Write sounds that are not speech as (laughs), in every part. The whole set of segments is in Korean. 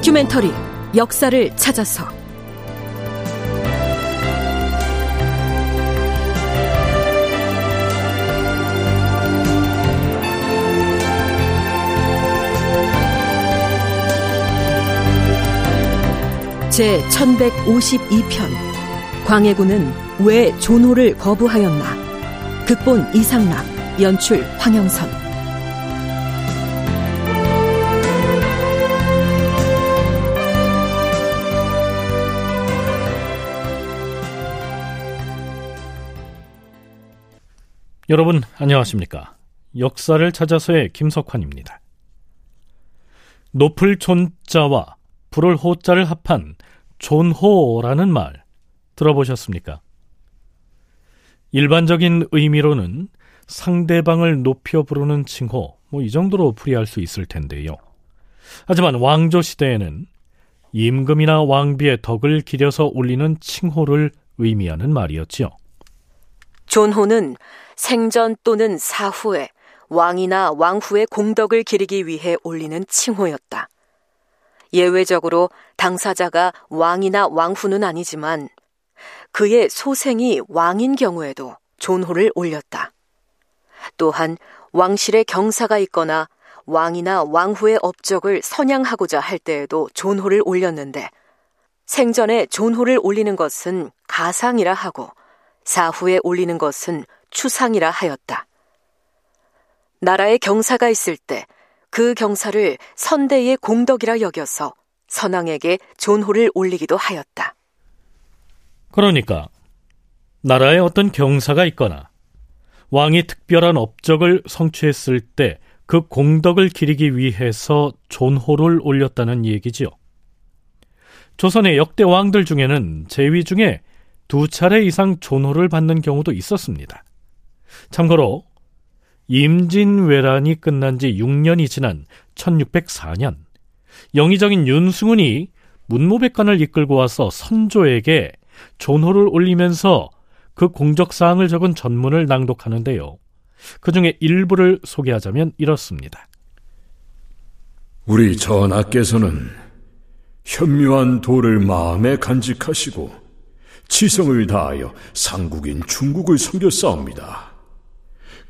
다큐멘터리 역사를 찾아서. 제 1152편. 광해군은 왜 존호를 거부하였나? 극본 이상락 연출 황영선 여러분 안녕하십니까? 역사를 찾아서의 김석환입니다. 높을 존자와 불을 호자를 합한 존호라는 말 들어보셨습니까? 일반적인 의미로는 상대방을 높여 부르는 칭호, 뭐 이 정도로 풀이할 수 있을 텐데요. 하지만 왕조 시대에는 임금이나 왕비의 덕을 기려서 올리는 칭호를 의미하는 말이었지요. 존호는 생전 또는 사후에 왕이나 왕후의 공덕을 기리기 위해 올리는 칭호였다. 예외적으로 당사자가 왕이나 왕후는 아니지만 그의 소생이 왕인 경우에도 존호를 올렸다. 또한 왕실의 경사가 있거나 왕이나 왕후의 업적을 선양하고자 할 때에도 존호를 올렸는데 생전에 존호를 올리는 것은 가상이라 하고 사후에 올리는 것은 추상이라 하였다. 나라에 경사가 있을 때 그 경사를 선대의 공덕이라 여겨서 선왕에게 존호를 올리기도 하였다. 그러니까 나라에 어떤 경사가 있거나 왕이 특별한 업적을 성취했을 때 그 공덕을 기리기 위해서 존호를 올렸다는 얘기지요. 조선의 역대 왕들 중에는 제위 중에 두 차례 이상 존호를 받는 경우도 있었습니다. 참고로 임진왜란이 끝난 지 6년이 지난 1604년 영의정인 윤승훈이 문무백관을 이끌고 와서 선조에게 존호를 올리면서 그 공적사항을 적은 전문을 낭독하는데요. 그 중에 일부를 소개하자면 이렇습니다. 우리 전하께서는 현묘한 도를 마음에 간직하시고 지성을 다하여 상국인 중국을 섬겼사옵니다.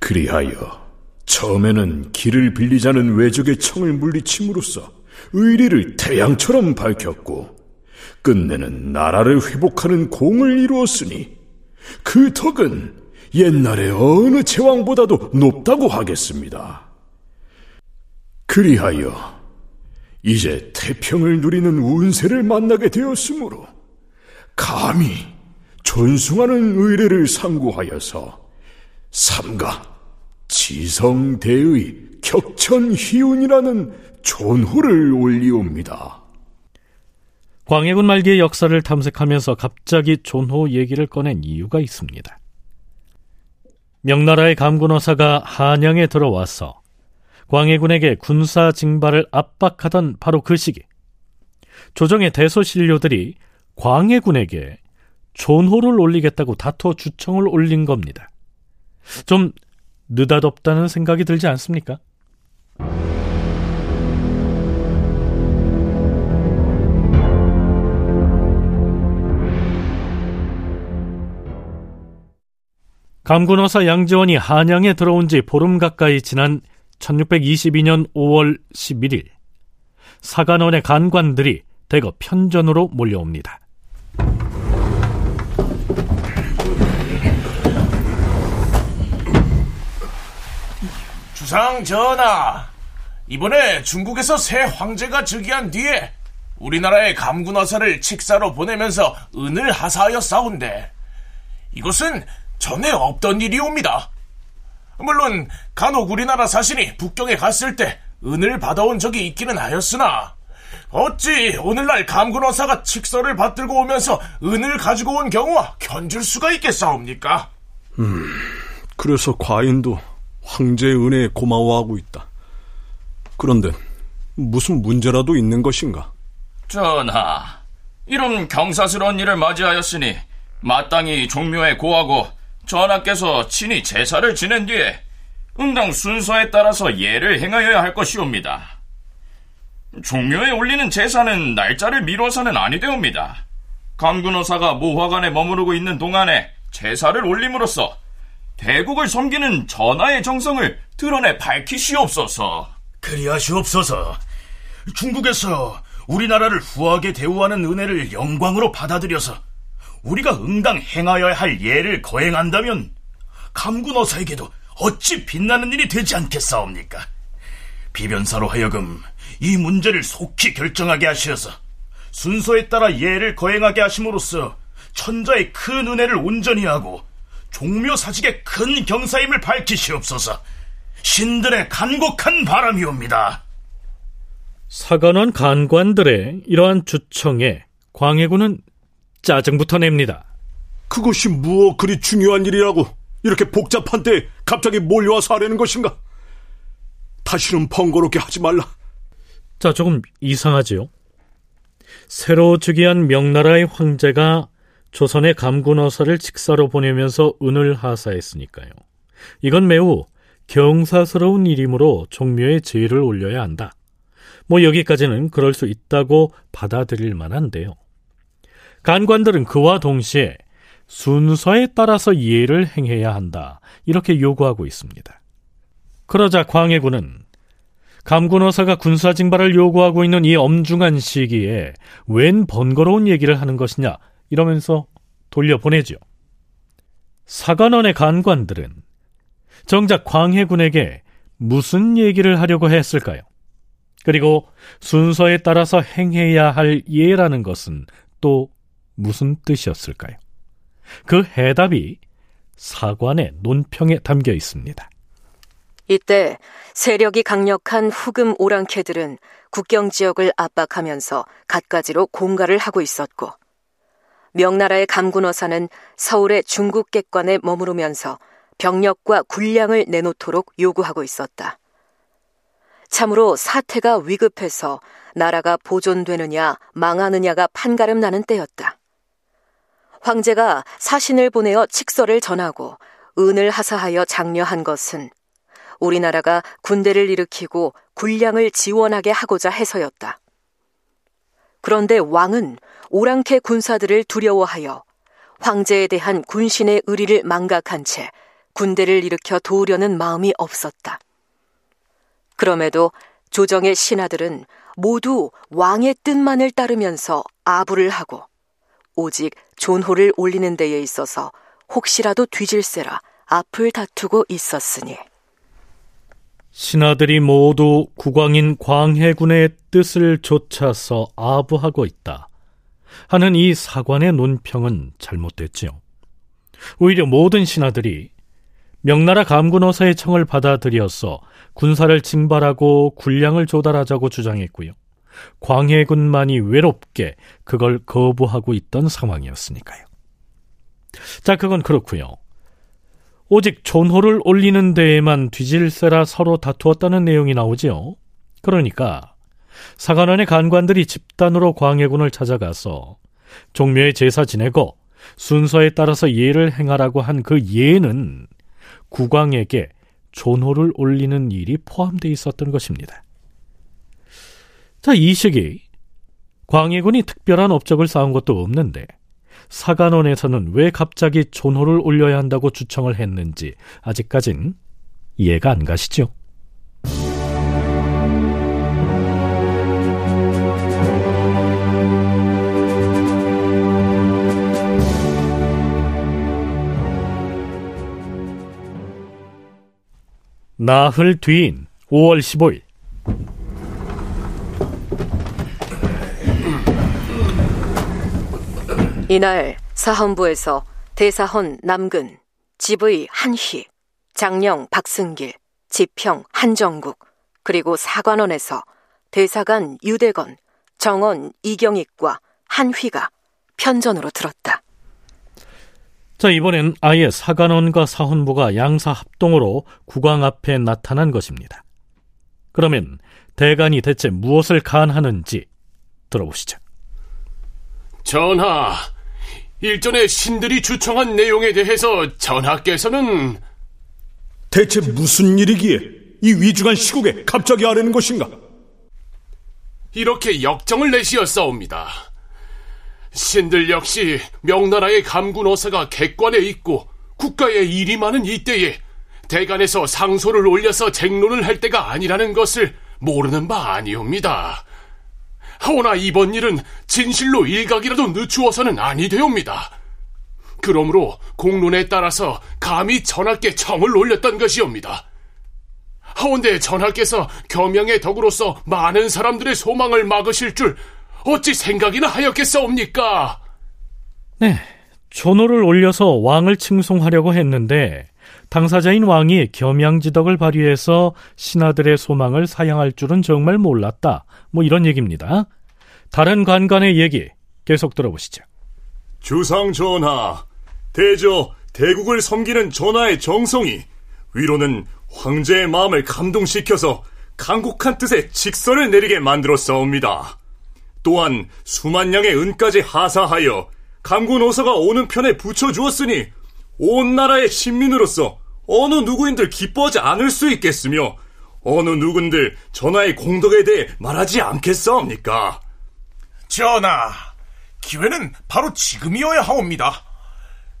그리하여 처음에는 길을 빌리자는 외적의 청을 물리침으로써 의리를 태양처럼 밝혔고 끝내는 나라를 회복하는 공을 이루었으니 그 덕은 옛날의 어느 제왕보다도 높다고 하겠습니다. 그리하여 이제 태평을 누리는 운세를 만나게 되었으므로 감히 존숭하는 의뢰를 상고하여서 삼가 지성대의 격천희운이라는 존호를 올리옵니다. 광해군 말기의 역사를 탐색하면서 갑자기 존호 얘기를 꺼낸 이유가 있습니다. 명나라의 감군어사가 한양에 들어와서 광해군에게 군사 징발을 압박하던 바로 그 시기 조정의 대소신료들이 광해군에게 존호를 올리겠다고 다퉈 주청을 올린 겁니다. 좀 느닷없다는 생각이 들지 않습니까? 감군어사 양지원이 한양에 들어온 지 보름 가까이 지난 1622년 5월 11일 사관원의 간관들이 대거 편전으로 몰려옵니다. 주상 전하, 이번에 중국에서 새 황제가 즉위한 뒤에 우리나라의 감군어사를 칙사로 보내면서 은을 하사하여 싸운데 이것은 전에 없던 일이옵니다. 물론 간혹 우리나라 사신이 북경에 갔을 때 은을 받아온 적이 있기는 하였으나 어찌 오늘날 감군어사가 칙서를 받들고 오면서 은을 가지고 온 경우와 견줄 수가 있겠사옵니까? 음, 그래서 과인도 황제의 은혜에 고마워하고 있다. 그런데 무슨 문제라도 있는 것인가? 전하, 이런 경사스러운 일을 맞이하였으니 마땅히 종묘에 고하고 전하께서 친히 제사를 지낸 뒤에 응당 순서에 따라서 예를 행하여야 할 것이옵니다. 종묘에 올리는 제사는 날짜를 미뤄서는 아니 되옵니다. 감군어사가 모화관에 머무르고 있는 동안에 제사를 올림으로써 대국을 섬기는 전하의 정성을 드러내 밝히시옵소서. 그리하시옵소서. 중국에서 우리나라를 후하게 대우하는 은혜를 영광으로 받아들여서 우리가 응당 행하여야 할 예를 거행한다면 감군 어사에게도 어찌 빛나는 일이 되지 않겠사옵니까? 비변사로 하여금 이 문제를 속히 결정하게 하시어서 순서에 따라 예를 거행하게 하심으로써 천자의 큰 은혜를 온전히 하고 종묘사직의 큰 경사임을 밝히시옵소서 신들의 간곡한 바람이옵니다. 사관원 간관들의 이러한 주청에 광해군은 짜증부터 냅니다. 그것이 무엇 그리 중요한 일이라고 이렇게 복잡한 때 갑자기 몰려와서 하려는 것인가? 다시는 번거롭게 하지 말라. 자, 조금 이상하지요? 새로 즉위한 명나라의 황제가 조선의 감군어사를 직사로 보내면서 은을 하사했으니까요. 이건 매우 경사스러운 일이므로 종묘에 제의를 올려야 한다. 뭐 여기까지는 그럴 수 있다고 받아들일 만한데요. 간관들은 그와 동시에 순서에 따라서 이해를 행해야 한다. 이렇게 요구하고 있습니다. 그러자 광해군은 감군어사가 군사 징발을 요구하고 있는 이 엄중한 시기에 웬 번거로운 얘기를 하는 것이냐 이러면서 돌려보내죠. 사관원의 간관들은 정작 광해군에게 무슨 얘기를 하려고 했을까요? 그리고 순서에 따라서 행해야 할 예라는 것은 또 무슨 뜻이었을까요? 그 해답이 사관의 논평에 담겨 있습니다. 이때 세력이 강력한 후금 오랑캐들은 국경 지역을 압박하면서 갖가지로 공갈을 하고 있었고 명나라의 감군어사는 서울의 중국 객관에 머무르면서 병력과 군량을 내놓도록 요구하고 있었다. 참으로 사태가 위급해서 나라가 보존되느냐 망하느냐가 판가름 나는 때였다. 황제가 사신을 보내어 칙서를 전하고 은을 하사하여 장려한 것은 우리나라가 군대를 일으키고 군량을 지원하게 하고자 해서였다. 그런데 왕은 오랑캐 군사들을 두려워하여 황제에 대한 군신의 의리를 망각한 채 군대를 일으켜 도우려는 마음이 없었다. 그럼에도 조정의 신하들은 모두 왕의 뜻만을 따르면서 아부를 하고 오직 존호를 올리는 데에 있어서 혹시라도 뒤질세라 앞을 다투고 있었으니 신하들이 모두 국왕인 광해군의 뜻을 좇아서 아부하고 있다. 하는 이 사관의 논평은 잘못됐지요. 오히려 모든 신하들이 명나라 감군어사의 청을 받아들여서 군사를 징발하고 군량을 조달하자고 주장했고요. 광해군만이 외롭게 그걸 거부하고 있던 상황이었으니까요. 자, 그건 그렇고요. 오직 존호를 올리는 데에만 뒤질세라 서로 다투었다는 내용이 나오지요. 그러니까 사관원의 간관들이 집단으로 광해군을 찾아가서 종묘에 제사 지내고 순서에 따라서 예를 행하라고 한 그 예는 국왕에게 존호를 올리는 일이 포함되어 있었던 것입니다. 자, 이 시기 광해군이 특별한 업적을 쌓은 것도 없는데 사관원에서는 왜 갑자기 존호를 올려야 한다고 주청을 했는지 아직까진 이해가 안 가시죠? 나흘 뒤인 5월 15일 이날 사헌부에서 대사헌 남근, 집의 한휘, 장령 박승길, 지평 한정국, 그리고 사관원에서 대사관 유대건, 정원 이경익과 한휘가 편전으로 들었다. 자, 이번엔 아예 사관원과 사헌부가 양사 합동으로 국왕 앞에 나타난 것입니다. 그러면 대간이 대체 무엇을 간하는지 들어보시죠. 전하, 일전에 신들이 주청한 내용에 대해서 전하께서는 대체 무슨 일이기에 이 위중한 시국에 갑자기 하려는 것인가? 이렇게 역정을 내시었사옵니다. 신들 역시 명나라의 감군 어사가 객관에 있고 국가에 일이 많은 이때에 대간에서 상소를 올려서 쟁론을 할 때가 아니라는 것을 모르는 바 아니옵니다. 하오나 이번 일은 진실로 일각이라도 늦추어서는 아니 되옵니다. 그러므로 공론에 따라서 감히 전하께 청을 올렸던 것이옵니다. 하온데 전하께서 겸양의 덕으로서 많은 사람들의 소망을 막으실 줄 어찌 생각이나 하였겠사옵니까? 네, 조노를 올려서 왕을 칭송하려고 했는데 당사자인 왕이 겸양지덕을 발휘해서 신하들의 소망을 사양할 줄은 정말 몰랐다. 뭐 이런 얘기입니다. 다른 관관의 얘기 계속 들어보시죠. 주상 전하, 대저 대국을 섬기는 전하의 정성이 위로는 황제의 마음을 감동시켜서 강국한 뜻에 직선을 내리게 만들었사옵니다. 또한 수만 양의 은까지 하사하여 감군오사가 오는 편에 붙여주었으니 온 나라의 신민으로서 어느 누구인들 기뻐하지 않을 수 있겠으며 어느 누군들 전하의 공덕에 대해 말하지 않겠사옵니까? 전하, 기회는 바로 지금이어야 하옵니다.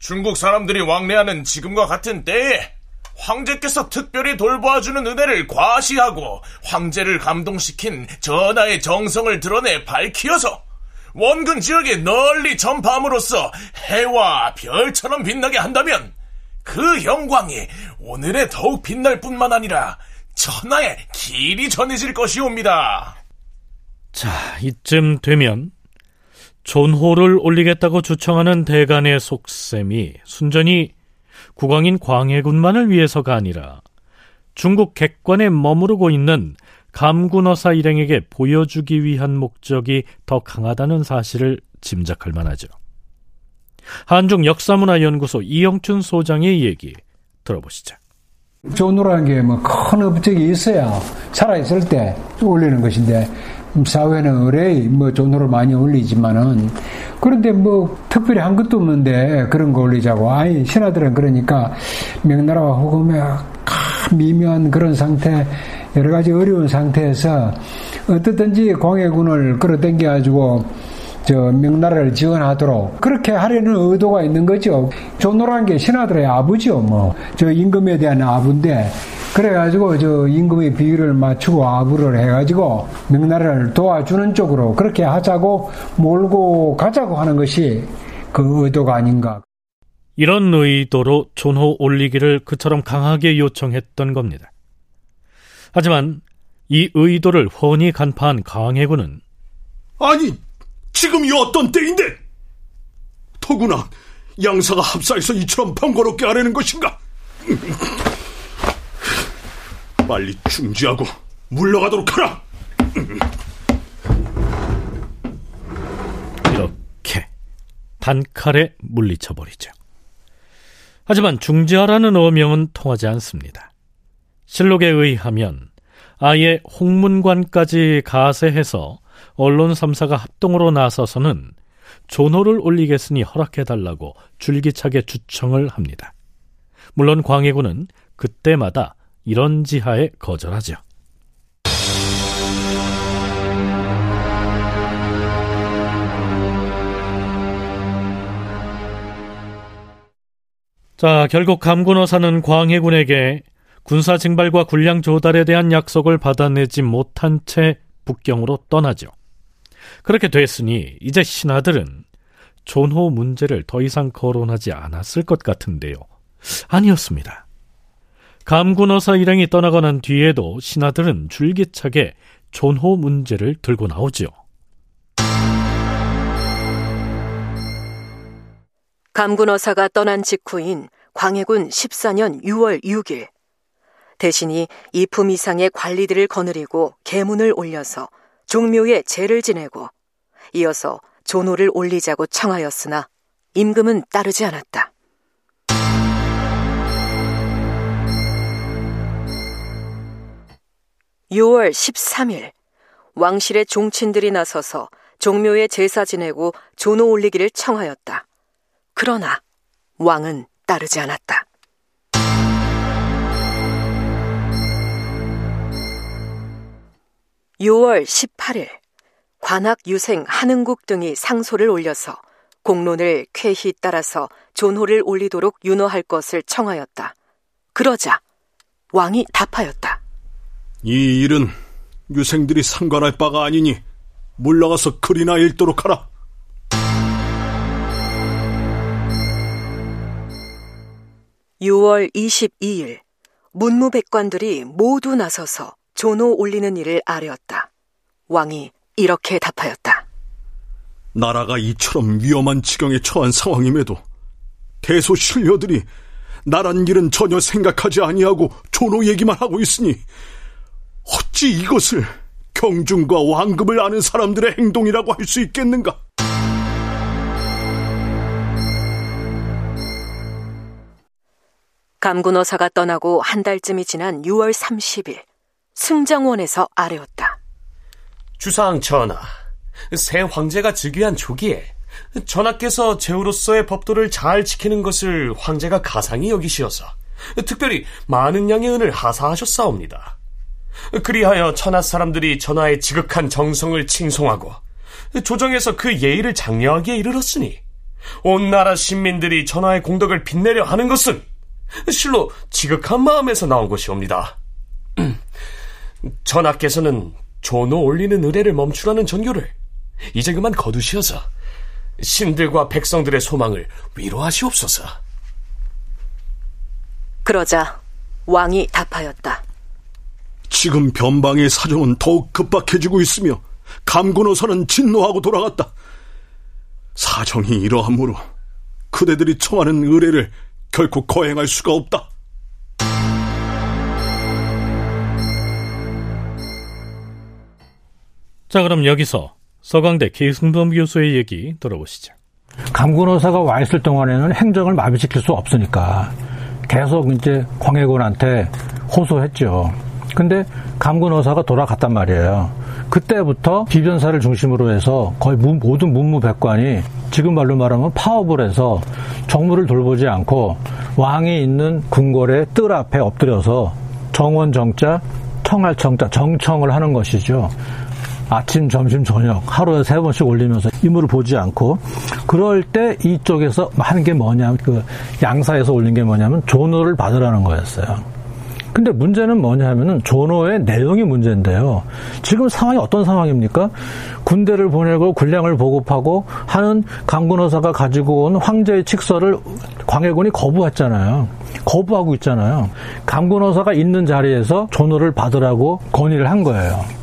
중국 사람들이 왕래하는 지금과 같은 때에 황제께서 특별히 돌보아주는 은혜를 과시하고 황제를 감동시킨 전하의 정성을 드러내 밝히어서 원근 지역에 널리 전파함으로써 해와 별처럼 빛나게 한다면 그 영광이 오늘에 더욱 빛날 뿐만 아니라 전하에 길이 전해질 것이옵니다. 자, 이쯤 되면 존호를 올리겠다고 주청하는 대간의 속셈이 순전히 국왕인 광해군만을 위해서가 아니라 중국 객관에 머무르고 있는 감군어사 일행에게 보여주기 위한 목적이 더 강하다는 사실을 짐작할 만하죠. 한중 역사문화연구소 이영춘 소장의 얘기 들어보시죠. 존호라는 게 뭐 큰 업적이 있어야 살아있을 때 올리는 것인데 사회는 의뢰 뭐 존호를 많이 올리지만은 그런데 뭐 특별히 한 것도 없는데 그런 거 올리자고 아니 신하들은 그러니까 명나라와 호금의 미묘한 그런 상태 여러 가지 어려운 상태에서 어떻든지 광해군을 끌어당겨 가지고 저 명나라를 지원하도록 그렇게 하려는 의도가 있는 거죠. 존노란 게 신하들의 아부죠. 뭐저 임금에 대한 아부인데 그래가지고 저 임금의 비율을 맞추고 아부를 해가지고 명나라를 도와주는 쪽으로 그렇게 하자고 몰고 가자고 하는 것이 그 의도가 아닌가. 이런 의도로 존호 올리기를 그처럼 강하게 요청했던 겁니다. 하지만 이 의도를 훤히 간파한 강해군은 아니, 지금이 어떤 때인데? 더구나 양사가 합사해서 이처럼 번거롭게 하려는 것인가? (laughs) 빨리 중지하고 물러가도록 하라. 이렇게 단칼에 물리쳐버리죠. 하지만 중지하라는 어명은 통하지 않습니다. 실록에 의하면 아예 홍문관까지 가세해서 언론 3사가 합동으로 나서서는 존호를 올리겠으니 허락해달라고 줄기차게 주청을 합니다. 물론 광해군은 그때마다 이런 지하에 거절하죠. 자, 결국 감군어사는 광해군에게 군사 징발과 군량 조달에 대한 약속을 받아내지 못한 채 북경으로 떠나죠. 그렇게 됐으니 이제 신하들은 존호 문제를 더 이상 거론하지 않았을 것 같은데요. 아니었습니다. 감군어사 일행이 떠나고 난 뒤에도 신하들은 줄기차게 존호 문제를 들고 나오지요. 감군어사가 떠난 직후인 광해군 14년 6월 6일 대신이 이품 이상의 관리들을 거느리고 계문을 올려서 종묘에 제를 지내고 이어서 존호를 올리자고 청하였으나 임금은 따르지 않았다. (6월 13일) 왕실의 종친들이 나서서 종묘에 제사 지내고 존호 올리기를 청하였다. 그러나 왕은 따르지 않았다. (6월 18일) 관악 유생 한흥국 등이 상소를 올려서 공론을 쾌히 따라서 존호를 올리도록 윤호할 것을 청하였다. 그러자 왕이 답하였다. 이 일은 유생들이 상관할 바가 아니니 물러가서 글이나 읽도록 하라. (6월 22일) 문무백관들이 모두 나서서 존호 올리는 일을 아뢰었다. 왕이 이렇게 답하였다. 나라가 이처럼 위험한 지경에 처한 상황임에도 대소 신료들이 나란 길은 전혀 생각하지 아니하고 존호 얘기만 하고 있으니 어찌 이것을 경중과 왕급을 아는 사람들의 행동이라고 할 수 있겠는가? 감군어사가 떠나고 한 달쯤이 지난 6월 30일 승정원에서 아뢰었다. 주상 전하, 새 황제가 즉위한 초기에 전하께서 제후로서의 법도를 잘 지키는 것을 황제가 가상히 여기시어서 특별히 많은 양의 은을 하사하셨사옵니다. 그리하여 천하 사람들이 전하의 지극한 정성을 칭송하고 조정에서 그 예의를 장려하기에 이르렀으니 온 나라 신민들이 전하의 공덕을 빛내려 하는 것은 실로 지극한 마음에서 나온 것이옵니다. 전하께서는 존호 올리는 의뢰를 멈추라는 전교를 이제 그만 거두시어서 신들과 백성들의 소망을 위로하시옵소서. 그러자 왕이 답하였다. 지금 변방의 사정은 더욱 급박해지고 있으며 감군호사는 진노하고 돌아갔다. 사정이 이러하므로 그대들이 청하는 의뢰를 결코 거행할 수가 없다. 자, 그럼 여기서 서강대 계승범 교수의 얘기 들어보시죠. 감군호사가 와 있을 동안에는 행정을 마비시킬 수 없으니까 계속 이제 광해군한테 호소했죠. 근데 감군호사가 돌아갔단 말이에요. 그때부터 비변사를 중심으로 해서 거의 모든 문무백관이 지금 말로 말하면 파업을 해서 정무를 돌보지 않고 왕이 있는 궁궐의 뜰 앞에 엎드려서 정원 정자, 청할 청자, 정청을 하는 것이죠. 아침, 점심, 저녁 하루에 세 번씩 올리면서 이물을 보지 않고 그럴 때 이쪽에서 하는 게 뭐냐면 그 양사에서 올린 게 뭐냐면 조노를 받으라는 거였어요. 근데 문제는 뭐냐 하면은 조노의 내용이 문제인데요. 지금 상황이 어떤 상황입니까? 군대를 보내고 군량을 보급하고 하는 강군호사가 가지고 온 황제의 칙서를 광해군이 거부했잖아요. 거부하고 있잖아요. 강군호사가 있는 자리에서 조노를 받으라고 건의를 한 거예요.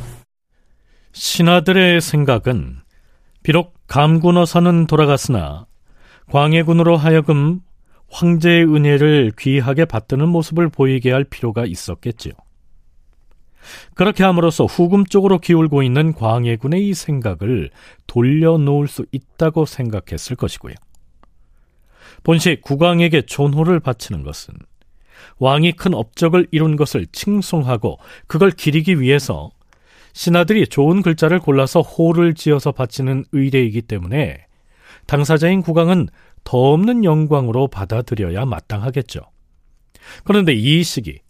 신하들의 생각은 비록 감군어사는 돌아갔으나 광해군으로 하여금 황제의 은혜를 귀하게 받드는 모습을 보이게 할 필요가 있었겠지요. 그렇게 함으로써 후금 쪽으로 기울고 있는 광해군의 이 생각을 돌려놓을 수 있다고 생각했을 것이고요. 본시 국왕에게 존호를 바치는 것은 왕이 큰 업적을 이룬 것을 칭송하고 그걸 기리기 위해서 신하들이 좋은 글자를 골라서 호를 지어서 바치는 의례이기 때문에 당사자인 국왕은 더 없는 영광으로 받아들여야 마땅하겠죠. 그런데 이 시기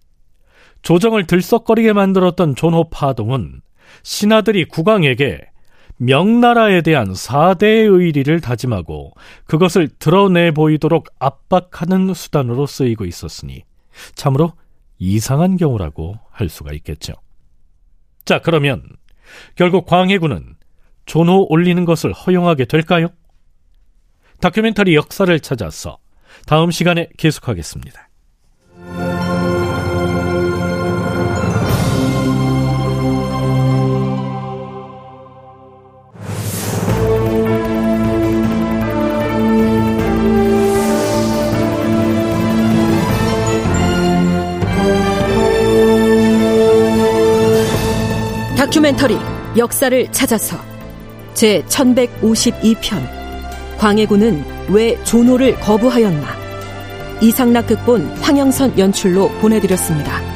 조정을 들썩거리게 만들었던 존호 파동은 신하들이 국왕에게 명나라에 대한 사대의 의리를 다짐하고 그것을 드러내 보이도록 압박하는 수단으로 쓰이고 있었으니 참으로 이상한 경우라고 할 수가 있겠죠. 자, 그러면 결국 광해군은 존호 올리는 것을 허용하게 될까요? 다큐멘터리 역사를 찾아서 다음 시간에 계속하겠습니다. 다큐멘터리 역사를 찾아서 제 1152편 광해군은 왜 조노를 거부하였나 이상락 극본 황영선 연출로 보내드렸습니다.